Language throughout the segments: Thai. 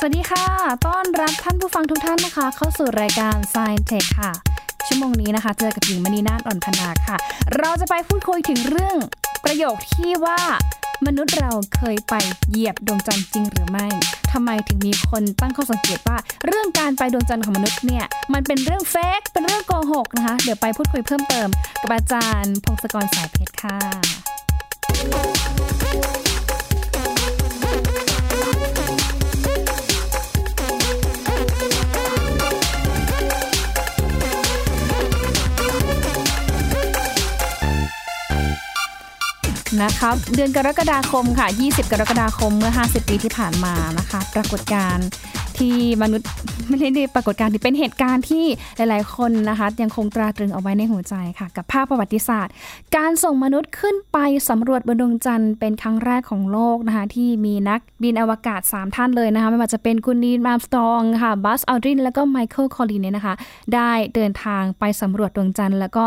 สวัสดีค่ะ ต้อนรับท่านผู้ฟังทุกท่านนะคะ เข้าสู่รายการ Science Tech ค่ะ ชั่วโมงนี้นะคะ เจอกับหญิงมณีนาฏอ่อนพนาค่ะ เราจะไปพูดคุยถึงเรื่องประโยคที่ว่ามนุษย์เราเคยไปเหยียบดวงจันทร์จริงหรือไม่ทำไมถึงมีคนตั้งข้อสังเกตว่า เรื่องการไปดวงจันทร์ของมนุษย์เนี่ย มันเป็นเรื่องเฟกเป็นเรื่องโกหกนะคะ เดี๋ยวไปพูดคุยเพิ่มเติม กับอาจารย์พงศกรสายเพชรค่ะ นะคะเดือนกรกฎาคมค่ะ 20 กรกฎาคมเมื่อ 50 ปีที่ผ่านมานะคะ ปรากฏการณ์ที่มนุษย์ไม่ได้ปรากฏการณ์ที่เป็นเหตุการณ์ที่หลาย ๆ คนนะคะ ยังคงตราตรึงเอาไว้ในหัวใจค่ะ กับภาพประวัติศาสตร์ การส่งมนุษย์ขึ้นไปสำรวจบนดวงจันทร์เป็นครั้งแรกของโลกนะคะ ที่มีนักบินอวกาศ 3 ท่านเลยนะคะ ไม่ว่าจะเป็นคุณนีล อาร์มสตรองค่ะบัซ อัลดริน แล้วก็ไมเคิลคอลลินส์เนี่ยนะคะ ได้เดินทางไปสำรวจดวงจันทร์ แล้วก็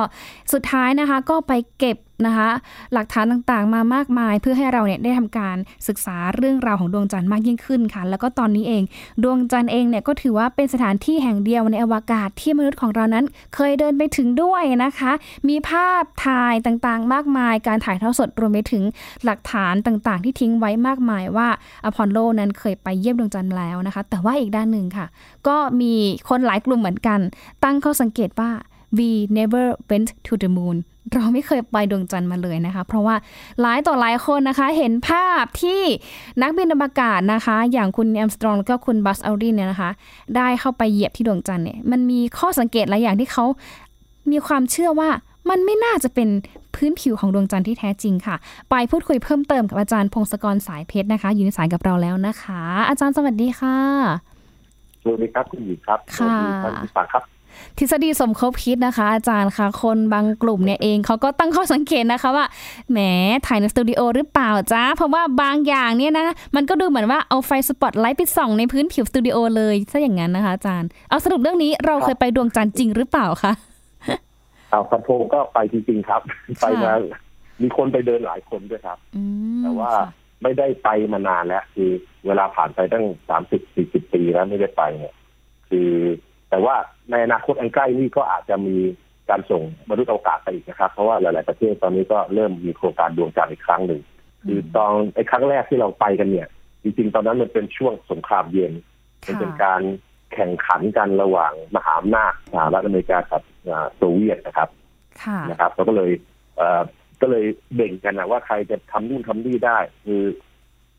สุดท้ายนะคะก็ไปเก็บ นะคะ หลักฐานต่างๆ มามากมาย เพื่อให้เราเนี่ยได้ทำการศึกษาเรื่องราวของดวงจันทร์มากยิ่งขึ้นค่ะ แล้วก็ตอนนี้เอง ดวงจันทร์เองเนี่ยก็ถือว่าเป็นสถานที่แห่งเดียวในอวกาศที่มนุษย์ของเรานั้น เคยเดินไปถึงด้วยนะคะ มีภาพถ่ายต่างๆ มากมาย การถ่ายทอดสดรวมไปถึงหลักฐานต่างๆ ที่ทิ้งไว้มากมายว่าอพอลโลนั้นเคยไปเยี่ยมดวงจันทร์แล้วนะคะ แต่ว่าอีกด้านหนึ่งค่ะ ก็มีคนหลายกลุ่มเหมือนกัน ตั้งข้อสังเกตว่า we never went to the moon เราไม่เคยไปดวงจันทร์มาเลยนะคะ เพราะว่าหลายต่อหลายคนนะคะ เห็นภาพที่นักบินอวกาศนะคะ อย่างคุณแอมสตรองแล้วก็คุณบัสอัลดินเนี่ยนะคะ ได้เข้าไปเหยียบที่ดวงจันทร์เนี่ย มันมีข้อสังเกตหลายอย่างที่เขามีความเชื่อว่ามันไม่น่าจะเป็นพื้นผิวของดวงจันทร์ที่แท้จริงค่ะ ไปพูดคุยเพิ่มเติมกับอาจารย์พงศกรสายเพชรนะคะ อยู่ในสายกับเราแล้วนะคะ อาจารย์สวัสดีค่ะสวัสดีครับคุณหญิงครับสค่ะสวัสดีท่านผู้ฟังครับ ทฤษฎีสมคบคิดนะคะ อาจารย์คะคนบางกลุ่มเนี่ยเองเขาก็ตั้งข้อสังเกตนะคะว่าแหมถ่ายในสตูดิโอหรือเปล่าจ้าเพราะว่าบางอย่างเนี่ยนะมันก็ดูเหมือนว่าเอาไฟสปอตไลท์ไปส่องในพื้นผิวสตูดิโอเลยซะอย่างนั้นนะคะอาจารย์ เอาสรุปเรื่องนี้เราเคยไปดวงจันทร์จริงหรือเปล่าคะอะพอลโลก็ไปจริงๆครับ ไปมามีคนไปเดินหลายคนด้วยครับอืมแต่ว่าค่ะไม่ได้ไปมานานแล้ว คือเวลาผ่านไปตั้งสามสิบสี่สิบปีแล้วไม่ได้ไปเนี่ย คือ แต่ว่าในอนาคตอันใกล้นี่ก็อาจจะมีการส่งมนุษย์อวกาศไปอีกนะครับ เพราะว่าหลาย ๆ ประเทศตอนนี้ก็เริ่มมีโครงการดวงจันทร์อีกครั้งหนึ่งคือตอนไอ้ครั้งแรกที่เราไปกันเนี่ย จริง ๆ ตอนนั้นมันเป็นช่วงสงครามเย็นมันเป็นการแข่งขันกันระหว่างมหาอำนาจสหรัฐอเมริกากับอ่าโซเวียตนะครับค่ะนะครับเราก็เลยเอ่อก็เลยเบ่งกันนะว่าใครจะทำนู่นทำนี่ได้ คือ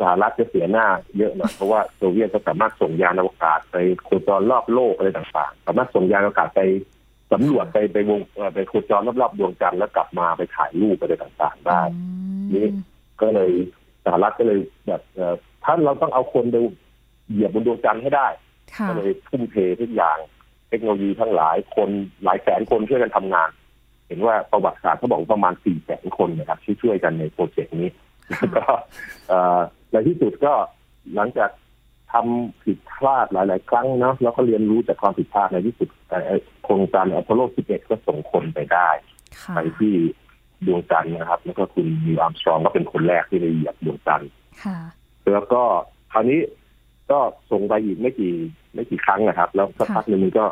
สหรัฐจะเสียหน้าเยอะหน่อยเพราะว่าโซเวียตก็สามารถส่งยานอวกาศไปโคจรรอบโลกอะไรต่างๆ สามารถส่งยานอวกาศไปสำรวจไปไปวงเอ่อไปโคจรรอบๆดวงจันทร์แล้วกลับมาไปถ่ายรูปอะไรต่างๆได้อืมนี่ก็เลยสหรัฐก็เลยแบบเอ่อถ้าเราต้องเอาคนไปเหยียบบนดวงจันทร์ให้ได้ค่ะก็เลยทุ่มเททุกอย่างเทคโนโลยีทั้งหลายคนหลายแสนคนช่วยกันทำงาน เห็นว่าประวัติศาสตร์เขาบอกว่าประมาณสี่แสนคนนะครับที่ช่วยกันในโปรเจกต์นี้แล้วก็เอ่อ ในที่สุดก็หลังจากทำผิดพลาดหลาย ๆ ครั้งเนาะแล้วก็เรียนรู้จากความผิดพลาดในที่สุดเอ่อโครงการอพอลโล 11 ก็ส่งคนไปได้ค่ะไปที่ดวงจันทร์นะครับ แล้วก็คุณนีลอาร์มสตรองก็เป็นคนแรกที่ได้เหยียบดวงจันทร์ค่ะแล้วก็คราวนี้ก็ส่งไปอีกไม่กี่ไม่กี่ครั้งนะครับ แล้วสักพักหนึ่งมันก็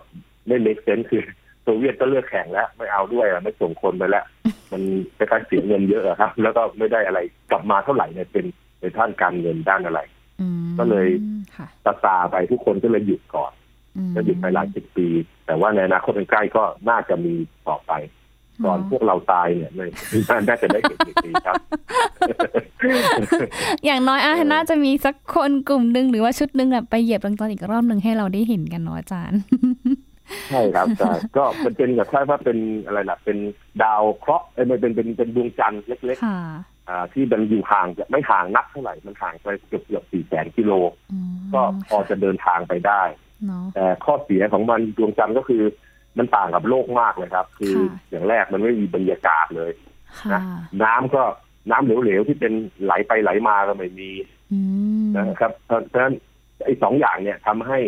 ไม่เล็กเซนคือโซเวียตก็เลือกแข่งแล้ว ไม่เอาด้วยอะไม่ส่งคนไปแล้ว มันเป็นการเสียเงินเยอะอะครับ แล้วก็ไม่ได้อะไรกลับมาเท่าไหร่เนี่ยเป็น ในด้านการเงินด้านอะไรอืมก็เลยค่ะตาตาไปทุกคนก็เลยหยุดก่อนอืมก็หยุดไปหลายสิบปี แต่ว่าในอนาคตอันใกล้ก็น่าจะมีต่อไปก่อนพวกเราตายเนี่ยในน่าจะได้เห็นอีกทีครับ อย่างน้อยอะน่าจะมีสักคนกลุ่มหนึ่งหรือว่าชุดหนึ่งอะไปเหยียบดวงจันทร์อีกรอบหนึ่งให้เราได้เห็นกันเนาะอาจารย์ใช่ครับใช่ก็เป็นเป็นแบบคล้ายว่าเป็นอะไรล่ะเป็นดาวเคราะห์เอ้ยไม่เป็นเป็นเป็นดวงจันทร์เล็กค่ะๆอ่า ที่มันอยู่ห่างจะไม่ห่างนักเท่าไหร่ มันห่างไปเกือบเกือบสี่แสนกิโลอืมก็พอจะเดินทางไปได้เนาะแต่ข้อเสียของมันดวงจันทร์ก็คือมันต่างกับโลกมากเลยครับ คือค่ะอย่างแรกมันไม่มีบรรยากาศเลยค่ะนะน้ำก็น้ำเหลวๆที่เป็นไหลไปไหลมาก็ไม่มีอืมนะครับเพราะฉะนั้นไอ้สองอย่างเนี่ยทำให้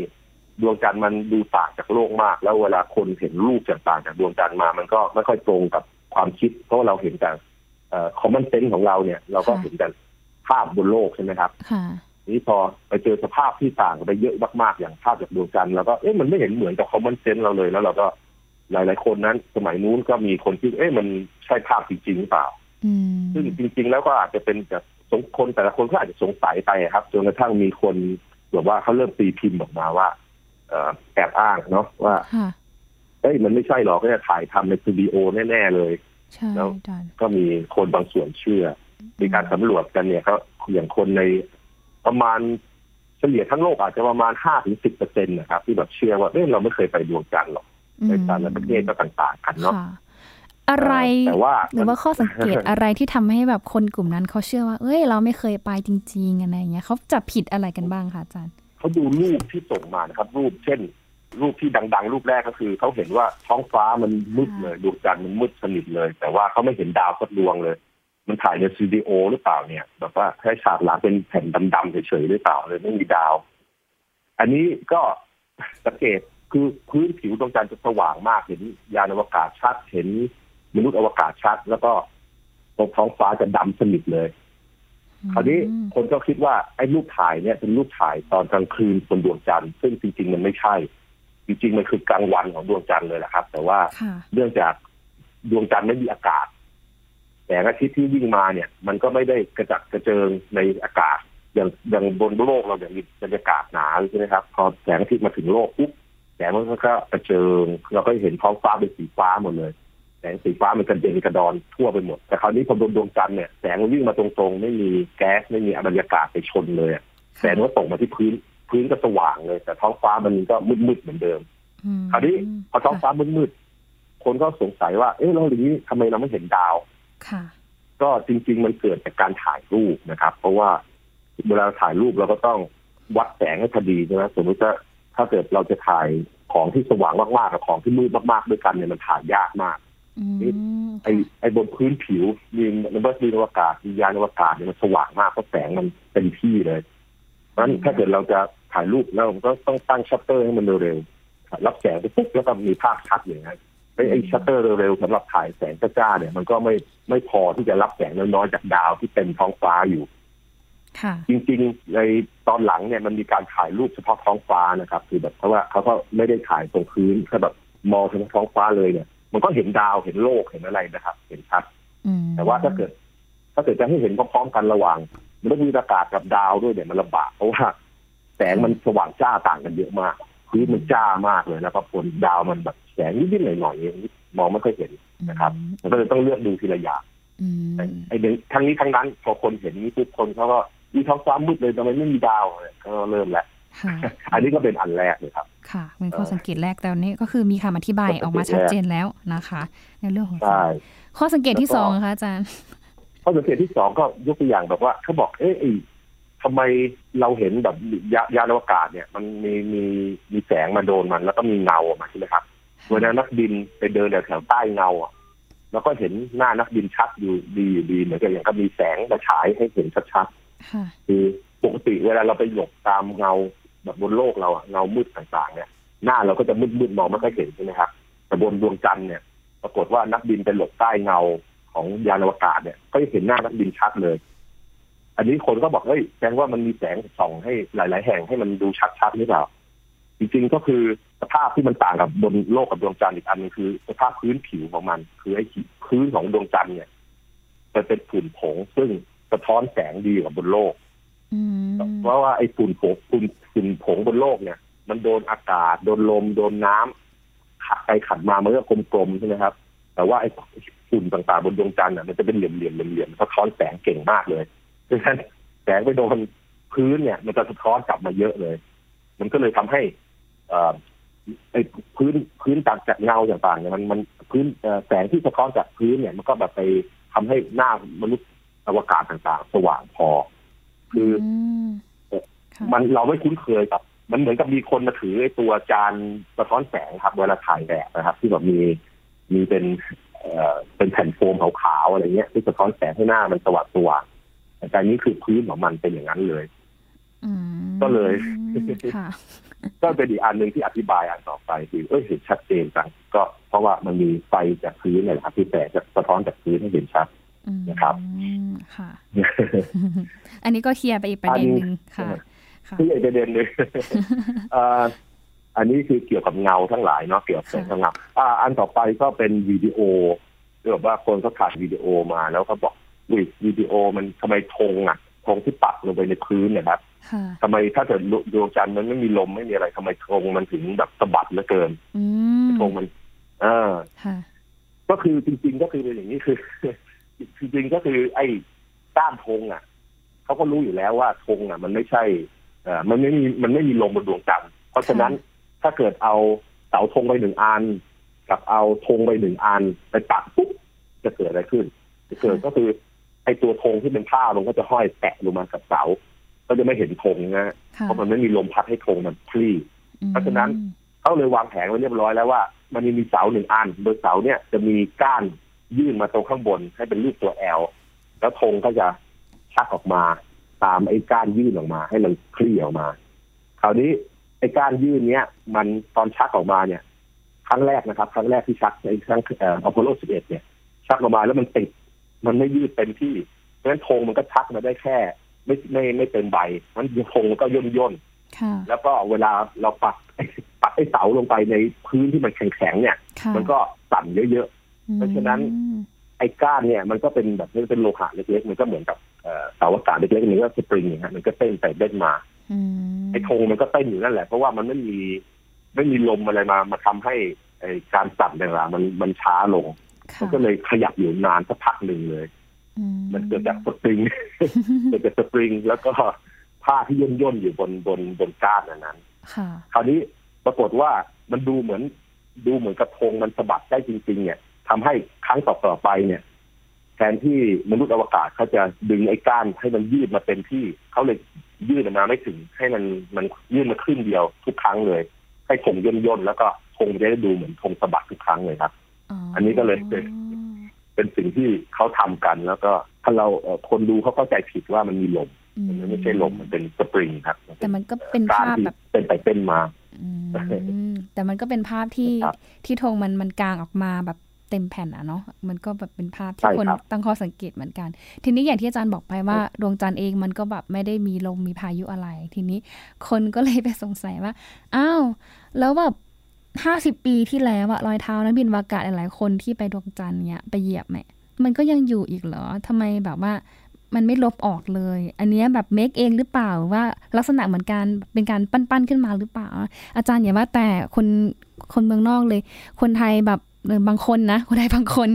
ดวงจันทร์มันดูต่างจากโลกมาก แล้วเวลาคนเห็นรูปจากต่างจากดวงจันทร์มา มันก็ไม่ค่อยตรงกับความคิด เพราะว่าเราเห็นแต่ คอมมอนเซนส์ของเราเนี่ย เราก็เห็นแต่ภาพบนโลกใช่ไหมครับค่ะนี้พอไปเจอสภาพที่ต่างไปเยอะมากๆอย่างภาพจากดวงจันทร์แล้วก็เอ๊ะมันไม่เห็นเหมือนกับคอมมอนเซนส์เราเลยแล้วเราก็หลาย ๆ คนนั้น สมัยนู้นก็มีคนที่เอ๊ะมันใช่ภาพจริงๆหรือเปล่าอืมซึ่งจริง ๆ แล้วก็อาจจะเป็นจากสงคนแต่ละคนก็อาจจะสงสัยไปครับจนกระทั่งมีคนแบบว่าเขาเริ่มตีพิมพ์ออกมาว่าเอ่อแอบอ้างเนาะว่าค่ะเอ้ยมันไม่ใช่หรอกก็จะถ่ายทำในสตูดิโอแน่ ๆ เลย ใช่แล้วอาจารย์ก็มีคนบางส่วนเชื่อ มีการสำรวจกันเนี่ยเขาอย่างคนในประมาณเฉลี่ยทั้งโลกอาจจะประมาณห้าถึงสิบเปอร์เซ็นต์นะครับ ที่แบบเชื่อว่าเอ้ยเราไม่เคยไปดวงจันทร์หรอกในแต่ละประเทศก็ต่างๆกันเนาะค่ะอะไรแต่ว่าหรือว่าข้อสังเกตอะไรที่ทำให้แบบคนกลุ่มนั้นเขาเชื่อว่า เอ้ย เราไม่เคยไปจริง ๆ อะไรอย่างเงี้ยเขาจับผิดอะไรกันบ้างคะอาจารย์เขาดูรูปที่ส่งมานะครับ รูปเช่น รูปที่ดัง ๆ รูปแรกก็คือเขาเห็นว่าท้องฟ้ามันมืดเลยดวงจันทร์มันมืดสนิทเลย แต่ว่าเขาไม่เห็นดาวสักดวงเลย มันถ่ายในสตูดิโอหรือเปล่าเนี่ยแบบว่าแค่ฉากหลังเป็นแผ่นดำๆเฉยๆหรือเปล่าเลยไม่มีดาว อันนี้ก็สังเกตคือพื้นผิวดวงจันทร์จะสว่างมากเห็นยานอวกาศชัดเห็นมนุษย์อวกาศชัด แล้วก็ตรงท้องฟ้าจะดำสนิทเลยคราวนี้คนก็คิดว่าไอ้รูปถ่ายเนี่ยเป็นรูปถ่ายตอนกลางคืนบนดวงจันทร์ซึ่งจริงๆมันไม่ใช่ จริงๆมันคือกลางวันของดวงจันทร์เลยแหละครับ แต่ว่าค่ะเนื่องจากดวงจันทร์ไม่มีอากาศแสงอาทิตย์ที่วิ่งมาเนี่ย มันก็ไม่ได้กระจัดกระเจิงในอากาศ อย่างอย่างบนโลกเราอย่างมีบรรยากาศหนาใช่ไหมครับพอแสงอาทิตย์มาถึงโลกปุ๊บแสงมันก็กระเจิง เราก็เห็นท้องฟ้าเป็นสีฟ้าหมดเลย แสงสีฟ้ามันกระเด็นกระดอนทั่วไปหมด แต่คราวนี้พอโดนดวงจันทร์เนี่ยแสงมันวิ่งมาตรงๆ ไม่มีแก๊สไม่มีบรรยากาศไปชนเลยอะแสงมันก็ตกมาที่พื้น พื้นก็สว่างเลย แต่ท้องฟ้ามันก็มืดๆเหมือนเดิมอืมคราวนี้พอท้องฟ้ามืดๆคนก็สงสัยว่า เอ๊ะแล้วอย่างนี้ทำไมเราไม่เห็นดาวค่ะก็จริง ๆ มันเกิดจากการถ่ายรูปนะครับ เพราะว่าเวลาถ่ายรูปเราก็ต้องวัดแสงให้พอดีใช่ไหมสมมติว่าถ้าเกิดเราจะถ่ายของที่สว่างมากๆกับของที่มืดมากๆด้วยกันเนี่ยมันถ่ายยากมากอืมไอ้ไอ้บนพื้นผิวมีในเบอร์มีอวกาศมียานอวกาศเนี่ยมันสว่างมากเพราะแสงมันเต็มที่เลยเพราะฉะนั้นถ้าเกิดเราจะ ถ่ายรูปแล้วเราก็ต้องตั้งชัตเตอร์ให้มันเร็วๆรับแสงไปปุ๊บแล้วก็มีภาพชัดอย่างนั้นไอ้ไอ้ชัตเตอร์เร็วๆสำหรับถ่ายแสงจ้าๆเนี่ยมันก็ไม่ไม่พอที่จะรับแสงน้อยๆจากดาวที่เต็มท้องฟ้าอยู่ค่ะจริงๆในตอนหลังเนี่ยมันมีการถ่ายรูปเฉพาะท้องฟ้านะครับ คือแบบเพราะว่าเขาก็ไม่ได้ถ่ายตรงพื้นแค่แบบมองเฉพาะท้องฟ้าเลยเนี่ย มันก็เห็นดาวเห็นโลกเห็นอะไรนะครับ เห็นชัดอืมแต่ว่าถ้าเกิด ถ้าเกิดจะให้เห็นพร้อมๆกันระหว่างมนุษย์อากาศกับดาวด้วยเนี่ยมันลำบากเพราะว่าแส งมันสว่างจ้าต่างกันเยอะมากพื้นมันจ้ามากเลยแล้วก็ผลดาวมันแบบแสงนิดๆหน่อยๆมองไม่ค่อยเห็นนะครับมันก็เลยต้องเลือกดูทีละอย่างอืมแต่ไอ้เรื่องทั้งนี้ทั้งนั้นพอคนเห็นนี้ทุกคนเขาก็มีท้องฟ้ามืดเลยทำไมไม่มีดาวเนี่ยก็เริ่มแล้วค่ะอันนี้ก็เป็นอันแรกเลยครับ ค่ะเป็นข้อสังเกตแรกแต่วันนี้ก็คือมีคำอธิบายออกมาชัดเจนแล้วนะคะ ในเรื่องของใช่ข้อสังเกตที่แล้วก็สองนะคะอาจารย์ข้อสังเกตที่สองก็ยกตัวอย่างแบบว่าเขาบอกเอ๊ะไอ้ ทำไมเราเห็นแบบยายานอวกาศเนี่ย มันมีมีมีแสงมาโดนมัน แล้วก็มีเงาออกมาใช่ไหมครับเวลานักบินไปเดินแถวๆใต้เงาอะแล้วก็เห็นหน้านักบินชัดอยู่ดีอยู่ดีเหมือนกับอย่างก็มีแสงมาฉายให้เห็นชัดค่ะๆคือปกติเวลาเราไปหลบตามเงาแบบบนโลกเราอะเงามืดต่างๆ เนี่ย หน้าเราก็จะมืดๆมองไม่ค่อยเห็นใช่ไหมครับแต่บนดวงจันทร์เนี่ย ปรากฏว่านักบินไปหลบใต้เงาของยานอวกาศเนี่ย ก็จะเห็นหน้านักบินชัดเลย อันนี้คนก็บอกเฮ้ยแสดงว่ามันมีแสงส่องให้หลาย ๆ แห่งให้มันดูชัดๆหรือเปล่า จริงๆก็คือสภาพที่มันต่างกับบนโลกกับดวงจันทร์อีกอันนึงคือสภาพพื้นผิวของมัน คือไอ้พื้นของดวงจันทร์เนี่ยมันเป็นฝุ่นผงซึ่งสะท้อนแสงดีกว่าบนโลกอืมเพราะว่าไอ้ฝุ่นผงฝุ่นฝุ่นผงบนโลกเนี่ย มันโดนอากาศ โดนลม โดนน้ำขัดไปขัดมามันก็กลมๆใช่ไหมครับ แต่ว่าไอ้ฝุ่นต่างๆบนดวงจันทร์น่ะมันจะเป็นเหลี่ยมๆเหลี่ยมๆสะท้อนแสงเก่งมากเลย ดังนั้นแสงไปโดนพื้นเนี่ย มันจะสะท้อนกลับมาเยอะเลย มันก็เลยทำให้เอ่อไอ้พื้นพื้นจากจากเงาต่างๆเนี่ยมันมันพื้นเอ่อแสงที่สะท้อนจากพื้นเนี่ย มันก็แบบไปทำให้หน้ามนุษย์อวกาศต่างๆ สว่างพอ คืออมค่ะมันเราไม่คุ้นเคยกับ มันเหมือนกับมีคนมาถือไอ้ตัวจานสะท้อนแสงครับเวลาถ่ายแบบนะครับ ที่แบบมีมีเป็นเอ่อเป็นแผ่นโฟมขาวๆอะไรเงี้ยที่สะท้อนแสงให้หน้ามันสว่างสว่าง แต่อันนี้คือพื้นของมันเป็นอย่างนั้นเลยอืมก็เลยค่ะก็เป็นอีกอันหนึ่งที่อธิบายอันต่อไปคือเอ้ยเห็นชัดเจนจังก็เพราะว่ามันมีไฟจากพื้นเนี่ยแหละครับที่แสงจะสะท้อนจากพื้นให้เห็นชัดนะครับค่ะ อันนี้ก็เคลียร์ไปอีกประเด็นหนึ่งค่ะคืออีกประเด็นหนึ่งอันนี้คือเกี่ยวกับเงาทั้งหลายเนาะเกี่ยวกับแสงเงาอันต่อไปก็เป็นวิดีโอเกี่ยวกับว่าคนเขาถ่ายวิดีโอมาแล้วเขาบอก วิวิดีโอมันทำไมธงอะธงที่ปักลงไปในพื้นเนี่ยครับทำไมถ้าเกิดดวงจันทร์มันไม่มีลมไม่มีอะไรทำไมธงมันถึงแบบสะบัดเหลือเกินธงมันอ่าก็คือจริง ๆ ก็คือเป็นอย่างนี้คือ จริงๆก็คือ ไอ้ก้านธงอะเขาก็รู้อยู่แล้วว่าธงอะ มันไม่ใช่เอ่อมันไม่มีมันไม่มีลมบนดวงจันทร์เพราะฉะนั้นถ้าเกิดเอาเสาธงไปหนึ่งอัน กับเอาธงไปหนึ่งอัน ไปปักปุ๊บจะเกิดอะไรขึ้น จะเกิดก็คือ ไอ้ตัวธงที่เป็นผ้าลงก็จะห้อยแตะลงมากับเสา ก็จะไม่เห็นธงนะ เพราะมันไม่มีลมพัดให้ธงมันพลี่เพราะฉะนั้นเขาเลยวางแผนไว้เรียบร้อยแล้วว่า มันมีเสาหนึ่งอันโดยเสาเนี่ยจะมีก้านยื่นมาตรงข้างบนให้เป็นรูปตัวแอลแล้วธงก็จะชักออกมาตามไอ้ก้านยื่นออกมา ให้มันคลี่ออกมา คราวนี้ไอ้ก้านยื่นเนี้ยมันตอนชักออกมาเนี่ย ครั้งแรกนะครับ ครั้งแรกที่ชักในครั้งอพอลโล11เนี่ย ชักออกมาแล้วมันติด มันไม่ยืดเต็มที่เพราะฉะนั้นธงมันก็ชักมาได้แค่ ไม่ไม่ไม่เต็มใบมันธงมันก็ย่นย่นแล้วก็เวลาเราปักปักไอ้เสาลงไปในพื้นที่มันแข็งๆเนี่ย มันก็สั่นเยอะๆ เพราะฉะนั้นไอ้ก้านเนี่ยมันก็เป็นแบบนี้เป็นโลหะเล็กๆ มันก็เหมือนกับเสาอากาศเล็กๆมันก็สปริงอย่างเงี้ยมันก็เต้นไปเต้นมาไอ้ธงมันก็เต้นอยู่นั่นแหละ เพราะว่ามันไม่มีไม่มีลมอะไรมามาทำให้ไอ้การสั่นต่างๆมันมันช้าลง มันก็เลยขยับอยู่นานสักพักหนึ่งเลย มันเกิดจากสปริงเกิดจากสปริง แล้วก็ผ้าที่ย่นย่นอยู่บนบนบนก้านนั้นคราวนี้ปรากฏว่ามันดูเหมือนดูเหมือนกระทงมันสะบัดได้จริง ๆ เนี่ยทำให้ครั้งต่อๆไปเนี่ย แทนที่มนุษย์อวกาศเขาจะดึงไอ้ก้านให้มันยืดมาเต็มที่เขาเลยยืดมาไม่ถึง ให้มันมันยืดมาครึ่งเดียวทุกครั้งเลย ให้ทงย่นย่นแล้วก็ทงจะได้ดูเหมือนทงสะบัดทุกครั้งเลยครับ อันนี้ก็เลยเป็นเป็นสิ่งที่เขาทำกัน แล้วก็ถ้าเราคนดูเขาเข้าใจผิดว่ามันมีลมมันไม่ใช่ลมมันเป็นสปริงครับ แต่มันก็เป็นภาพแบบเป็นไปเป็นมาแต่มันก็เป็นภาพที่ที่ธงมันมันกลางออกมาแบบเต็มแผ่นอะเนาะมันก็แบบเป็นภาพที่คนตั้งข้อสังเกตเหมือนกัน ทีนี้อย่างที่อาจารย์บอกไปว่าดวงจันทร์เองมันก็แบบไม่ได้มีลมมีพายุอะไร ทีนี้คนก็เลยไปสงสัยว่าอ้าวแล้วแบบ ห้าสิบปีที่แล้วอะรอยเท้านักบินวากาศหลายคนที่ไปดวงจันทร์เนี่ยไปเหยียบไหมมันก็ยังอยู่อีกเหรอทำไมแบบว่ามันไม่ลบออกเลย อันนี้แบบเมคเองหรือเปล่าว่าลักษณะเหมือนการเป็นการปั้นๆขึ้นมาหรือเปล่า อาจารย์อย่าว่าแต่คนคนเมืองนอกเลย คนไทยแบบบางคนนะคนไทยบางคน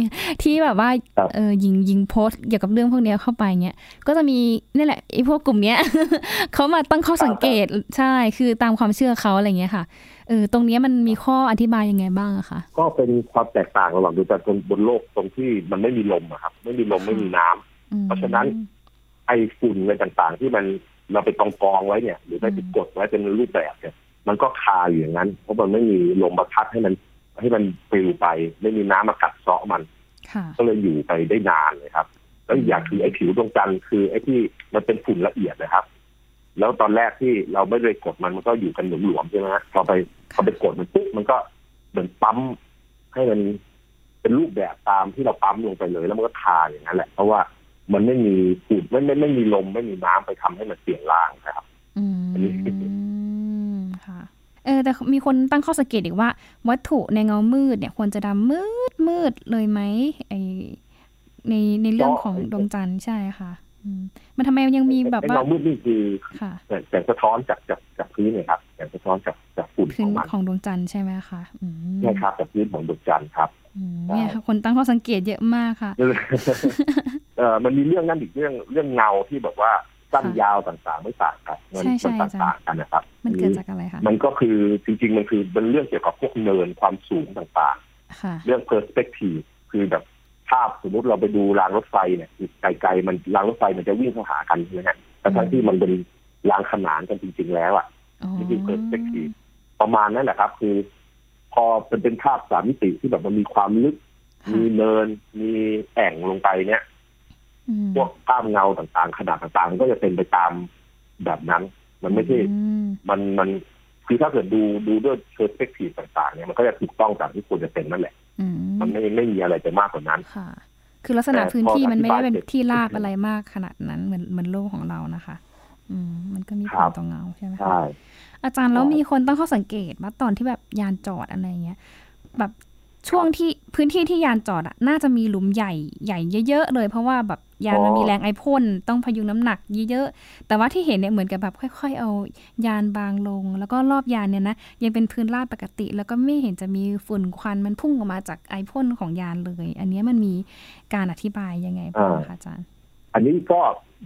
ที่แบบว่าเออยิงยิงโพสเกี่ยวกับเรื่องพวกนี้เข้าไปเงี้ยก็จะมีนี่แหละไอ้พวกกลุ่มเนี้ยเขามาตั้งข้อสังเกตใช่คือตามความเชื่อเขาอะไรเงี้ยค่ะ เออตรงนี้มันมีข้ออธิบายยังไงบ้างอะคะก็เป็นความแตกต่างระหว่างดูแต่บนโลกตรงที่มันไม่มีลมอะครับ ไม่มีลมไม่มีน้ำเพราะฉะนั้น ไอ้ฝุ่นอะไรต่างๆ ที่มันเราไปกองกองไว้เนี่ย หรือไปติดกดไว้เป็นรูปแบบเนี่ยมันก็คาอยู่อย่างนั้น เพราะมันไม่มีลมมาพัดให้มัน ให้มันปลิวไป ไม่มีน้ำมากัดเซาะมันก็เลยอยู่ไปได้นานเลยครับ แล้วอย่างคือไอ้ผิวดวงจันทร์คือไอ้ที่มันเป็นฝุ่นละเอียดนะครับ แล้วตอนแรกที่เราไม่ได้กดมันมันก็อยู่กันหลวมๆใช่ไหมฮะพอไปพอไปกดมันปุ๊บมันก็เหมือนปั๊มให้มันเป็นรูปแบบตามที่เราปั๊มลงไปเลย แล้วมันก็คาอย่างนั้นแหละ เพราะว่ามันไม่มีฝุ่นไม่ไม่ไม่มีลมไม่มีน้ำไปทำให้มันเปลี่ยนร่างนะครับอืมค่ะเออแต่มีคนตั้งข้อสังเกตอีกว่า วัตถุในเงามืดเนี่ย ควรจะดำมืดมืดเลยไหมไอในในเรื่องของดวงจันทร์ใช่ค่ะ มันทำไมยังมีแบบว่าเงามืดนี่คือแสงสะท้อนจากจากจากพื้นเลยครับแสงสะท้อนจากจากฝุ่นของมันของดวงจันทร์ใช่ไหมคะใช่ครับจากพื้นของดวงจันทร์ครับเนี่ยค่ะคนตั้งข้อสังเกตเยอะมากค่ะเออมันมีเรื่องนั่นอีกเรื่องเรื่องเงาที่แบบว่าสั้นยาวต่างๆไม่ต่างกันมันต่างกันนะครับ มันเกิดจากอะไรคะมันก็คือจริง ๆ มันคือเป็นเรื่องเกี่ยวกับพวกเนินความสูงต่างๆเรื่อง perspective คือแบบ ภาพสมมติเราไปดูรางรถไฟเนี่ยไกลๆมันรางรถไฟมันจะวิ่งเข้าหากันใช่ไหมฮะแต่ทั้งที่มันเป็นรางขนานกันจริง ๆ แล้วอะนี่คือ perspective ประมาณนั้นแหละครับ คือ พอเป็นเป็นภาพสามมิติที่แบบมันมีความลึก มีเนิน มีแอ่งลงไปเนี่ยพวกภาพเงาต่างๆ ขนาดต่างๆ ก็จะเป็นไปตามแบบนั้น มันไม่ใช่ มันมัน คือถ้าเกิดดูดูด้วยเพอร์สเปกทีฟต่างๆเนี่ยมันก็จะถูกต้องตามที่ควรจะเป็นนั่นแหละมันไม่ไม่มีอะไรจะมากกว่านั้นค่ะ คือลักษณะแต่พื้นที่พอมันไม่ได้เป็นอธิบายเสร็จที่ราบอะไรมากขนาดนั้นเหมือนเหมือนโลกของเรานะคะ อืม มันก็มีผครัลบต่อเงาใช่ไหมคะใช่อาจารย์แล้วใช่มีคนตั้งข้อสังเกตว่าตอนที่แบบยานจอดอะไรเงี้ย แบบ ช่วงที่พื้นที่ที่ยานจอดอะน่าจะมีหลุมใหญ่ใหญ่เยอะๆเลย เพราะว่าแบบยานมันมีแรงไอพ่นต้องพยุงน้ำหนักเยอะๆแต่ว่าที่เห็นเนี่ยเหมือนกับแบบค่อย ๆ เอายานบางลง แล้วก็รอบยานเนี่ยนะยังเป็นพื้นราบปกติ แล้วก็ไม่เห็นจะมีฝุ่นควันมันพุ่งออกมาจากไอพ่นของยานเลย อันเนี้ยมันมีการอธิบายยังไงบ้างคะอาจารย์ อันนี้ก็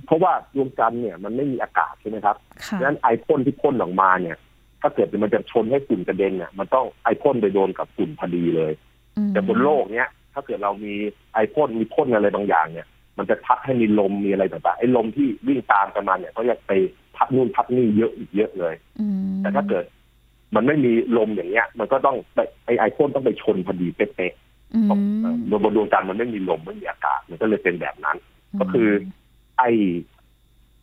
เพราะว่าดวงจันทร์เนี่ยมันไม่มีอากาศใช่ไหมครับค่ะดังนั้นไอพ่นที่พ่นออกมาเนี่ยถ้าเกิดมันจะชนให้ฝุ่นกระเด็นเนี่ยมันต้องไอพ่นไปโดนกับฝุ่นพอดีเลยอืม แต่บนโลกเนี้ย ถ้าเกิดเรามีไอพ่นมีพ่นอะไรบางอย่างเนี่ย มันจะพัดให้มีลมมีอะไรต่างๆไอ้ลมที่วิ่งตามกันมาเนี่ยก็จะไปพัดนู่นพัดนี่เยอะอีกเยอะเลยอืมแต่ถ้าเกิด มันไม่มีลมอย่างเงี้ย มันก็ต้องไปไอไอพ่นต้องไปชนพอดีเป๊ะอืมๆเอ่อบนดวงจันทร์มันไม่มีลมไม่มีอากาศมันก็เลยเป็นแบบนั้น ก็คือ ไอ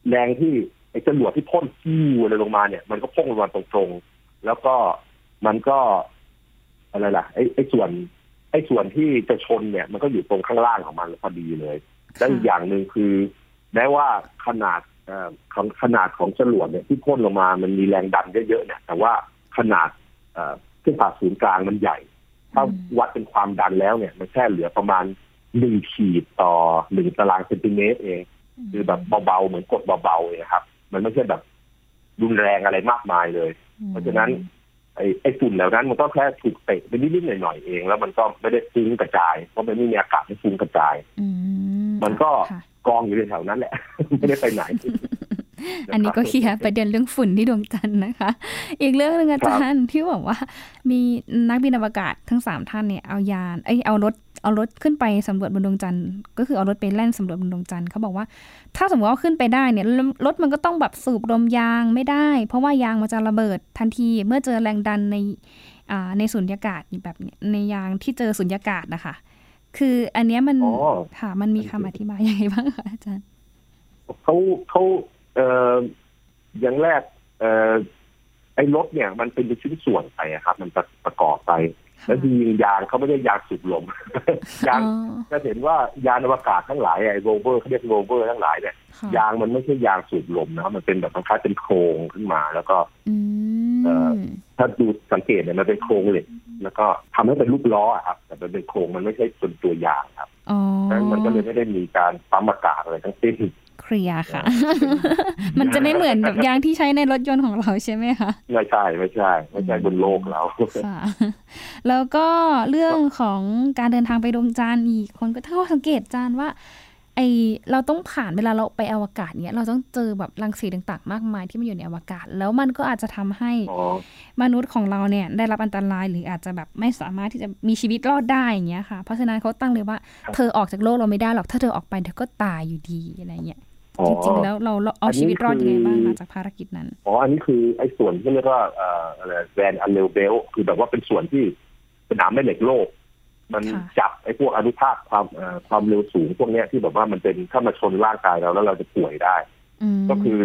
แรงที่ไอจรวดที่พ่นฟิวอะไรลงมาเนี่ย มันก็พ่นลงมาตรงๆ แล้วก็มันก็อะไรล่ะไอไอส่วน ไอส่วนที่จะชนเนี่ย มันก็อยู่ตรงข้างล่างของมันพอดีเลยและอีกอย่างหนึ่งคือแม้ว่าขนาดเอ่อของขนาดของจรวดเนี่ยที่พ่นลงมามันมีแรงดันเยอะๆเนี่ยแต่ว่าขนาดเอ่อเส้นผ่าศูนย์กลางมันใหญ่ ถ้าวัดเป็นความดันแล้วเนี่ย มันแค่เหลือประมาณหนึ่งขีดต่อหนึ่งตารางเซนติเมตรเองคือแบบเบาๆ เหมือนกดเบาๆเองครับ มันไม่ใช่แบบรุนแรงอะไรมากมายเลย เพราะฉะนั้น ไอ้ไอ้ฝุ่นเหล่านั้นมันก็แค่ถูกเตะไปนิดๆหน่อยๆเอง แล้วมันก็ไม่ได้ฟุ้งกระจาย เพราะมันไม่มีอากาศให้ฟุ้งกระจายอืมมันก็ค่ะกองอยู่ในแถวนั้นแหละ ไม่ได้ไปไหน อันนี้ก็เคลียร์ประเด็นเรื่องฝุ่นที่ดวงจันทร์นะคะ อีกเรื่องหนึงอาจารย์ที่บอกว่า มีนักบินอวกาศทั้งสามท่านเนี่ยเอายาน เอ้ยเอารถ เอารถขึ้นไปสำรวจบนดวงจันทร์ก็คือเอารถไปแล่นสำรวจบนดวงจันทร์เขาบอกว่า ถ้าสมมติว่าขึ้นไปได้เนี่ยรรถมันก็ต้องแบบสูบลมยางไม่ได้ เพราะว่ายางมันจะระเบิดทันทีเมื่อเจอแรงดันในอ่าในสุญญากาศแบบเนี้ยในยางที่เจอสุญญากาศนะคะ คืออันเนี้ยมันอ๋อค่ะมันมีคำอธิบายยังไงบ้างคะอาจารย์เขาเขาเอ่ออย่างแรกเอ่อไอ้รถเนี่ยมันเป็นชิ้นส่วนไปอะครับ มันประประกอบไป แล้วจริงๆยางเขาไม่ได้ยางสูบลมยางอ๋อจะเห็นว่ายานอวกาศทั้งหลายไอ้โรเวอร์เขาเรียกโรเวอร์ทั้งหลายเนี่ยค่ะยางมันไม่ใช่ยางสูบลมนะครับมันเป็นแบบคล้ายๆเป็นโครงขึ้นมา แล้วก็อืเอ่อมถ้าดูสังเกตเนี่ยมันเป็นโครงเหล็กแล้วก็ทำให้เป็นลูกล้ออะครับ แต่มันเป็นโครงมันไม่ใช่เป็นตัวยางครับอ๋อดังนั้นมันก็เลยไม่ได้มีการปั๊มอากาศอะไรทั้งสิ้น เคลียร์ค่ะ มันจะไม่เหมือนแบบยางที่ใช้ในรถยนต์ของเราใช่ไหมคะไม่ใช่ไม่ใช่ไม่ใช่บนโลกเราค่ะแล้วก็เรื่องของการเดินทางไปดวงจันทร์อีกคนก็ตั้งข้อสังเกตจานว่าไอเราต้องผ่านเวลาเราไปอวกาศเนี้ยเราต้องเจอแบบรังสีต่างๆ มากมายที่มันอยู่ในอวกาศ แล้วมันก็อาจจะทำให้อ๋อมนุษย์ของเราเนี่ยได้รับอันตรายหรืออาจจะแบบไม่สามารถที่จะมีชีวิตรอดได้อย่างเงี้ยค่ะ เพราะฉะนั้นเขาตั้งเลยว่าครับเธอออกจากโลกเราไม่ได้หรอกถ้าเธอออกไปเธอก็ตายอยู่ดีอะไรเงี้ยอ๋อ จริงๆแล้วเราเราเอาอันนี้ชีวิตรอดยังไงบ้างคือหลังจากภารกิจนั้น อ๋อ อันนี้คือไอ้ส่วนที่เรียกว่าเอ่ออะไรแวนอันเลเบลคือแบบว่าเป็นส่วนที่สนามแม่เหล็กโลก มันค่ะจับไอ้พวกอนุภาคความเอ่อความเร็วสูงพวกเนี้ยที่แบบว่ามันเป็นถ้ามาชนร่างกายเราแล้วเราจะป่วยได้มก็คือ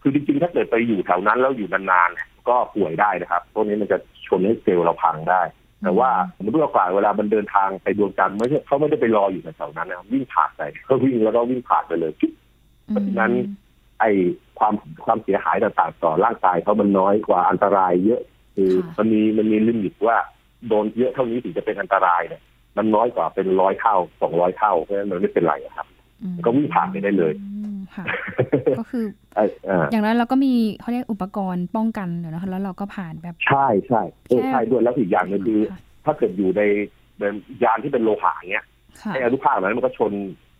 คือจริงๆ ถ้าเกิดไปอยู่แถวนั้นแล้วอยู่นานๆเนี่ยก็ป่วยได้นะครับ พวกนี้มันจะชนให้เซลล์เราพังได้แต่ว่าสมมติว่าฝ่ายเวลามันเดินทางไปดวงจันทร์ไม่ใช่เขาไม่ได้ไปรออยู่แถวๆนั้นนะวิ่งผ่านไปเขาวิ่งแล้วก็วิ่งผ่านไปเลย เพราะฉะนั้น ไอ้ความความเสียหายต่างๆต่อร่างกายเขามันน้อยกว่าอันตรายเยอะ คือค่ะมันมีมันมีลิมิตว่าโดนเยอะเท่านี้ถึงจะเป็นอันตรายเนี่ยมันน้อยกว่าเป็นร้อยเท่าสองร้อยเท่าเพราะฉะนั้นมันไม่เป็นไรอะครับอืมก็วิ่งผ่านไปได้เลยอืมค่ะก็คือไอ้อ่าอย่างนั้นเราก็มีเขาเรียกอุปกรณ์ป้องกันเดี๋ยวนะคะแล้วเราก็ผ่านแบบใช่ใช่เออแค่ใช่ด้วยแล้วอีกอย่างหนึงคือค่ะถ้าเกิดอยู่ในในยานที่เป็นโลหะเนี้ยค่ะไอ้อนุภาคเหล่านั้นมันก็ชน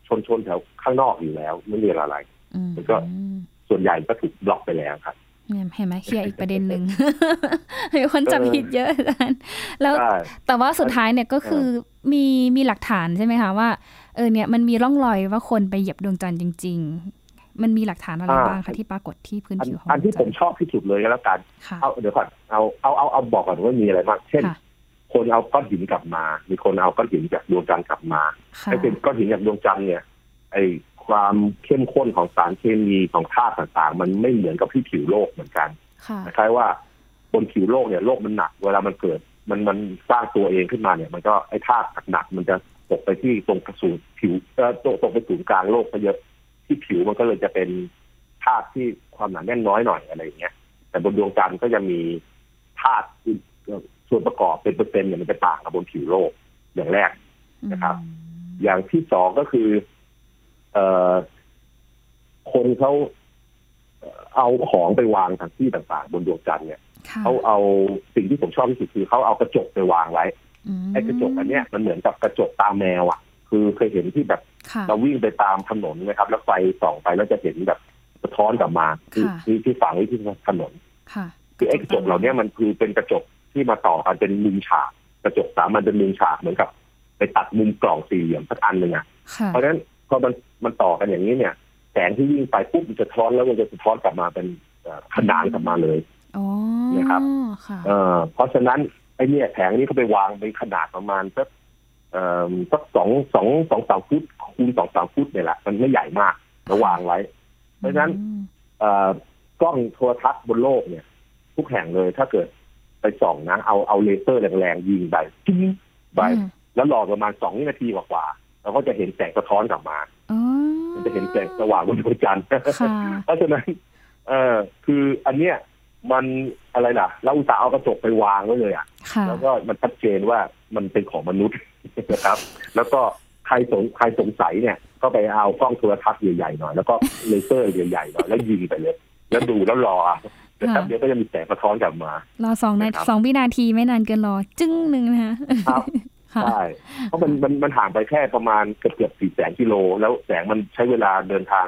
ชนชนแถวข้างนอกอยู่แล้ว ไม่มีอะไรอืมมันก็ส่วนใหญ่ก็ถูกบล็อกไปแล้วครับเนี่ยเห็นไหมเคลียร์อีกประเด็นหนึ่งมีคนจับผิดเยอะอาจารย์แล้วใช่แต่ว่าสุดท้ายเนี่ยก็คือมีมีหลักฐานใช่ไหมคะว่าเออเนี่ยมันมีร่องรอยว่าคนไปเหยียบดวงจันทร์จริง ๆ มันมีหลักฐานอะไรอ่าบ้างคะที่ปรากฏที่พื้นอันผิวของอันที่ดวงผจันมทร์ชอบที่สุดเลยก็แล้วกันค่ะเอาเดี๋ยวก่อนเอาเอาเอาเอาบอกก่อนว่ามีอะไรบ้างเช่น ค่ะคนเอาก้อนหินกลับมา มีคนเอาก้อนหินจากดวงจันทร์กลับมาค่ะไอ้เป็นก้อนหินจากดวงจันทร์เนี่ย ไอ้ความเข้มข้นของสารเคมีของธาตุต่างๆ มันไม่เหมือนกับที่ผิวโลกเหมือนกันค่ะคล้ายๆว่าบนผิวโลกเนี่ยโลกมันหนัก เวลามันเกิด มันมันสร้างตัวเองขึ้นมาเนี่ย มันก็ไอ้ธาตุหนักๆมันจะตกไปที่ตรงกระสูนผิวเอ่อตกตกไปศูนย์กลางโลกก็เยอะที่ผิวมันก็เลยจะเป็นธาตุที่ความหนาแน่นน้อยหน่อยอะไรอย่างเงี้ยแต่บนดวงจันทร์ก็จะมีธาตุอื่นเอ่อ ส่วนประกอบเป็นเปอร์เซ็นต์เนี่ยมันจะต่างกับบนผิวโลกอย่างแรกนะครับ อย่างที่สองก็คือ เอ่อคนเขาเอ่อเอาของไปวางทางที่ต่างๆ บนดวงจันทร์เนี่ยค่ะเขาเอาสิ่งที่ผมชอบที่สุดคือเขาเอากระจกไปวางไว้มไอ้กระจกอันเนี้ยมันเหมือนกับกระจกตาแมวอะ คือเคยเห็นที่แบบค่ะเราวิ่งไปตามถนนนะครับ แล้วไฟส่องไปแล้วจะเห็นแบบสะท้อนกลับมาที่ค่ะที่ที่ฝังไว้ที่ถนนค่ะคือไอ้กระจกเหล่าเนี้ยมันคือเป็นกระจก ที่มาต่อกันเป็นมุมฉากกระจกสามมันเป็นมุมฉากเหมือนกับ ไปตัดมุมกล่องสี่เหลี่ยมสักอันหนึ่งอะค่ะเพราะฉะนั้นพอมันมันต่อกันอย่างนี้เนี่ย แสงที่วิ่งไปปุ๊บมันจะสะท้อนแล้วมันจะสะท้อนกลับมาเป็นเอ่อขนานกลับมาเลยอ๋อนะครับค่ะเอ่อเพราะฉะนั้นไอ้เนี่ยแผงนี้เขาไปวางเป็นขนาดประมาณสักเอ่อสักสองสองสองสามฟุตคูณสองสามฟุตเนี่ยแหละมันไม่ใหญ่มากแล้ววางไว้ เพราะฉะนั้นอืมเอ่อกล้องโทรทัศน์บนโลกเนี่ย ทุกแห่งเลยถ้าเกิด ไปส่องนะเอาเอาเลเซอร์แรงๆยิงไปจิ้งไปอืมแล้วรอประมาณสองวินาทีกว่าๆเราก็จะเห็นแสงสะท้อนกลับมาอ๋อมันจะเห็นแสงสว่างบนดวงจันทร์ค่ะเพราะฉะนั้น เออคืออันเนี้ยมันอะไรล่ะ เราอุตส่าห์เอากระจกไปวางไว้เลยอะค่ะแล้วก็มันชัดเจนว่ามันเป็นของมนุษย์นะครับ แล้วก็ใครสงใครสงสัยเนี่ยก็ไปเอากล้องโทรทัศน์ใหญ่ๆหน่อย แล้วก็เลเซอร์ใหญ่ๆหน่อยแล้วยิงไปเลย แล้วดูแล้วรอ อะนะครับเดี๋ยวก็จะมีแสงสะท้อนกลับมา รอสองนานะครับสองวินาทีไม่นานเกินรอ จึ้งหนึ่งนะคะครับค่ะใช่เพราะมันมันมันห่างไปแค่ประมาณเกือบเกือบสี่แสนกิโล แล้วแสงมันใช้เวลาเดินทาง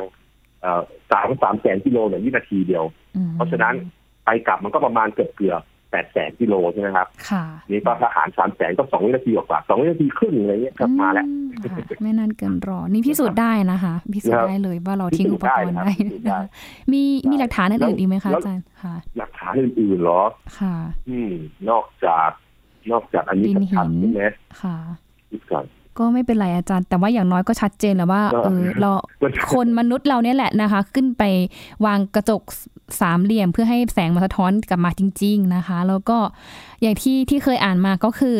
เอ่อสามสามแสนกิโลเนี่ยวินาทีเดียวอืมเพราะฉะนั้นไปกลับมันก็ประมาณเกือบเกือบ แปดแสนกิโลใช่ไหมครับ ค่ะ นี่ก็ทหารสามแสนก็สองวินาทีกว่าๆสองวินาทีครึ่งอะไรเงี้ยครับมาแล้วอืค่ะไม่นานเกินรอ นี่พิสูจน์ได้นะคะ พิสูจครัน์บได้เลยว่าเราทิ้งอุปกรณ์พิสูจน์ได้ได้นะครับพิสูจน์ได้นะคะมีมีหลักฐานอื่นๆอีกไหมคะแล้วอาจารย์ค่ะ หลักฐานอื่นๆเหรอ ค่ะ อืมนอกจากนอกจากอันนี้ดินหินชัดๆใช่ไหมค่ะคิดก่อนก็ไม่เป็นไรอาจารย์ แต่ว่าอย่างน้อยก็ชัดเจนแล้วว่าก็เออเราคนมนุษย์เราเนี่ยแหละนะคะ ขึ้นไปวางกระจก สามเหลี่ยมเพื่อให้แสงมาสะท้อนกลับมาจริง ๆนะคะ แล้วก็อย่างที่ที่เคยอ่านมาก็คือ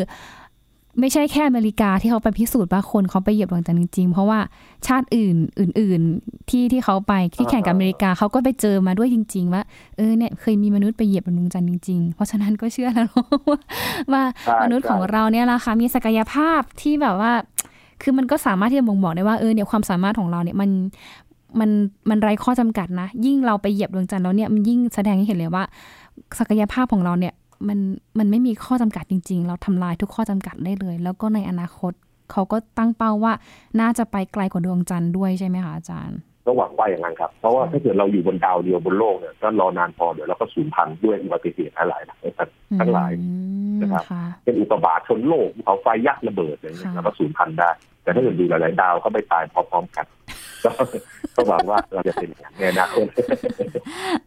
ไม่ใช่แค่อเมริกาที่เขาไปพิสูจน์ว่าคนเขาไปเหยียบดวงจันทร์จริงๆ เพราะว่าชาติอื่นอื่น ๆ ที่ที่เขาไปที่แข่งกับอเมริกาเขาก็ไปเจอมาด้วยจริง ๆ ว่าเออเนี่ยเคยมีมนุษย์ไปเหยียบบนดวงจันทร์จริงๆ เพราะฉะนั้นก็เชื่อแล้วว่าว่าใช่มนุษย์ของเราเนี่ยนะคะมีศักยภาพที่แบบว่าคือมันก็สามารถที่จะบ่งบอกได้ว่าเออเนี่ยความสามารถของเราเนี่ยมัน มันมันไร้ข้อจำกัดนะ ยิ่งเราไปเหยียบดวงจันทร์แล้วเนี่ยมันยิ่งแสดงให้เห็นเลยว่า ศักยภาพของเราเนี่ยมันมันไม่มีข้อจำกัดจริง ๆ เราทำลายทุกข้อจำกัดได้เลย แล้วก็ในอนาคตเขาก็ตั้งเป้าว่าน่าจะไปไกลกว่าดวงจันทร์ด้วยใช่ไหมคะอาจารย์ก็หวังว่าอย่างนั้นครับ เพราะว่าถ้าเกิดเราอยู่บนดาวเดียวบนโลกเนี่ยก็รอนานพอเดี๋ยวเราก็สูญพันธุ์ด้วยอุบัติเหตุหลายๆนะครับทั้งหลายอืมนะครับค่ะเป็นอุกกาบาตชนโลกภูเขาไฟยักษ์ระเบิดอะไรเงี้ยค่ะแล้วก็สูญพันธุ์ได้ แต่ถ้าเกิดดูหลาย ๆ ดาวเขาไปตายพร้อมๆกัน ก็ก็หวังว่าเราจะเป็นอย่างนั้นในอนาคต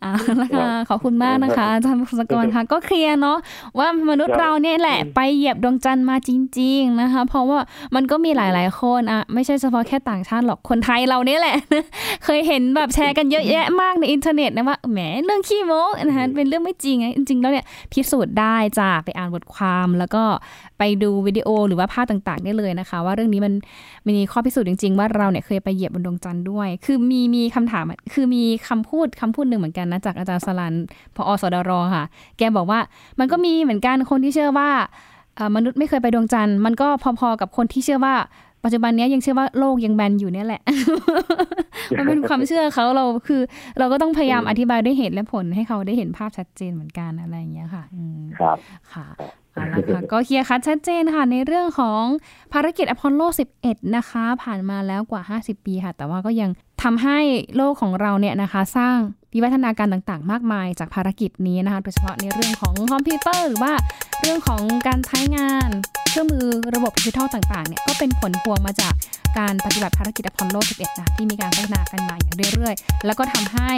เอ่าละค่ะขอบคุณมากนะคะอาจารย์พงศกรค่ะ ก็เคลียร์เนาะว่ามนุษย์ครับเราเนี่ยแหละไปเหยียบดวงจันทร์มาจริง ๆนะคะ เพราะว่ามันก็มีหลาย ๆ คนอะไม่ใช่เฉพาะแค่ต่างชาติหรอกคนไทยเราเนี่ยแหละ เคยเห็นแบบแชร์กันเยอะแยะมากในอินเทอร์เน็ตนะว่าแหมเรื่องขี้โม้นะคะเป็นเรื่องไม่จริงไงจริง ๆ แล้วเนี่ยพิสูจน์ได้จากไปอ่านบทความแล้วก็ไปดูวิดีโอหรือว่าภาพต่าง ๆ ได้เลยนะคะ ว่าเรื่องนี้มันมีข้อพิสูจน์จริง ๆ ว่าเราเนี่ยเคยไปเหยียบบนดวงจันทร์ด้วย คือมีมีคำถาม คือมีคำพูดคำพูดหนึ่งเหมือนกันนะจากอาจารย์ศรัณย์พอสดรค่ะ แกบอกว่ามันก็มีเหมือนกันคนที่เชื่อว่าเอ่อมนุษย์ไม่เคยไปดวงจันทร์ มันก็พอๆกับคนที่เชื่อว่าปัจจุบันเนี้ยยังเชื่อว่าโลกยังแบนอยู่เนี่ยแหละ มันเป็นความเชื่อเขาเราคือ เราก็ต้องพยายามอธิบายด้วยเหตุและผลให้เขาได้เห็นภาพชัดเจนเหมือนกันอะไรอย่างเงี้ยค่ะอืมครับค่ะ เอาละค่ะก็เคลียร์คัดชัดเจนค่ะ ในเรื่องของภารกิจอพอลโล 11 นะคะ ผ่านมาแล้วกว่า 50 ปีค่ะ แต่ว่าก็ยังทำให้โลกของเราเนี่ยนะคะ สร้างวิวัฒนาการต่างๆ มากมายจากภารกิจนี้นะคะโดยเฉพาะในเรื่องของคอมพิวเตอร์หรือว่าเรื่องของการใช้งานเครื่องมือระบบดิจิทัลต่างๆเนี่ยก็เป็นผลพวงมาจากการปฏิบัติภารกิจอพอลโล 11 นะที่มีการพัฒนากันมาอย่างเรื่อยๆ แล้วก็ทำให้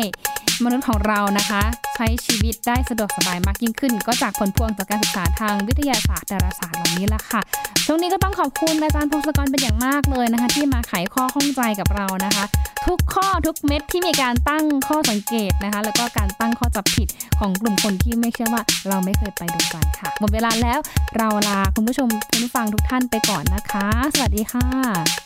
มนุษย์ของเรานะคะ ใช้ชีวิตได้สะดวกสบายมากยิ่งขึ้น ก็จากผลพวงจากการศึกษาทางวิทยาศาสตร์ดาราศาสตร์เหล่านี้แหละค่ะช่วงนี้ก็ต้องขอบคุณอาจารย์พงศกรเป็นอย่างมากเลยนะคะ ที่มาไขข้อข้องใจกับเรานะคะ ทุกข้อทุกเม็ดที่มีการตั้งข้อสังเกตนะคะ แล้วก็การตั้งข้อจับผิดของกลุ่มคนที่ไม่เชื่อว่าเราไม่เคยไปดูกันค่ะหมดเวลาแล้วเราลาคุณผู้ชมคุณผู้ฟังทุกท่านไปก่อนนะคะ สวัสดีค่ะ